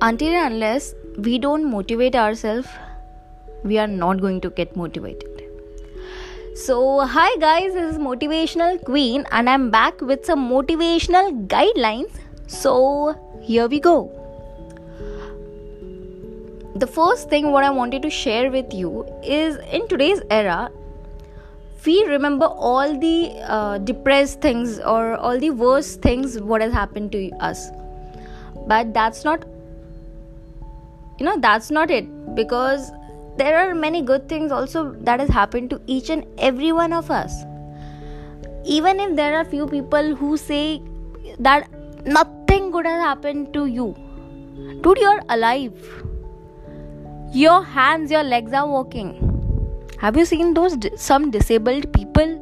until and unless we don't motivate ourselves we are not going to get motivated. So hi guys this is motivational queen and i'm back with some motivational guidelines. So here we go. The first thing what i wanted to share with you is in today's era we remember all the uh, depressed things or all the worst things what has happened to us. But that's not you know that's not it because there are many good things also that has happened to each and every one of us. Even if there are few people who say that nothing good has happened to you dude you're alive. Your hands your legs are working. Have you seen those some disabled people?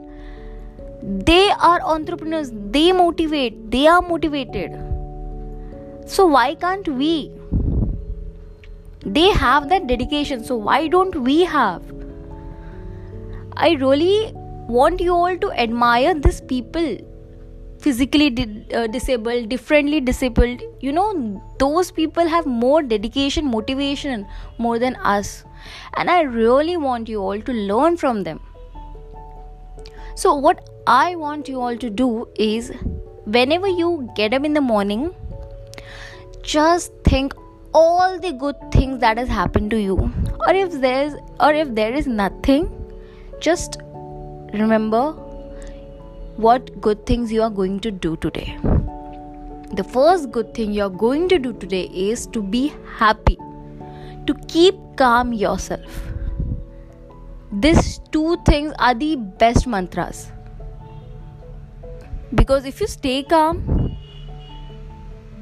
They are entrepreneurs. They motivate. They are motivated. So why can't we they have that dedication so why don't we have? I really want you all to admire these people physically di- uh, disabled differently disabled. You know those people have more dedication motivation more than us. And i really want you all to learn from them. So what i want you all to do is whenever you get up in the morning just think all the good things that has happened to you or if there's or if there is nothing just remember what good things you are going to do today. The first good thing you are going to do today is to be happy to keep calm yourself. These two things are the best mantras. Because if you stay calm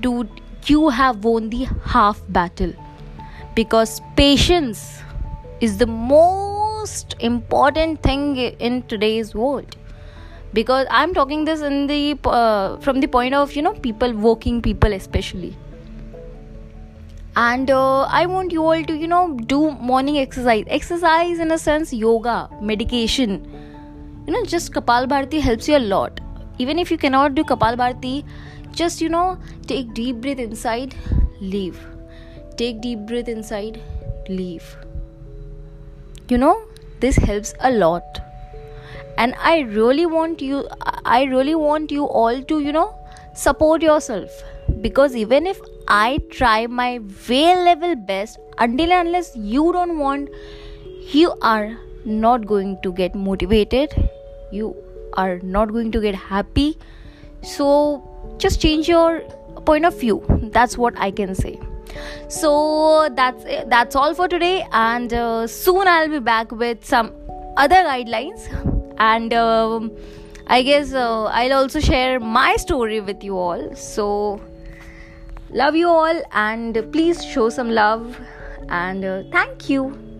dude you have won the half battle. Because patience is the most important thing in today's world. Because i'm talking this in the uh, from the point of you know people working people especially. And uh, i want you all to you know do morning exercise. Exercise in a sense yoga medication. You know just kapal bhati helps you a lot. Even if you cannot do kapal bhati just you know take deep breath inside leave. Take deep breath inside leave. You know this helps a lot. And i really want you i really want you all to you know support yourself. Because even if i try my way level best until unless you don't want you are not going to get motivated. You are not going to get happy. So just change your point of view. That's what i can say. So that's that's all for today. And uh, soon i'll be back with some other guidelines. And uh, i guess uh, i'll also share my story with you all. So love you all. And please show some love. And uh, thank you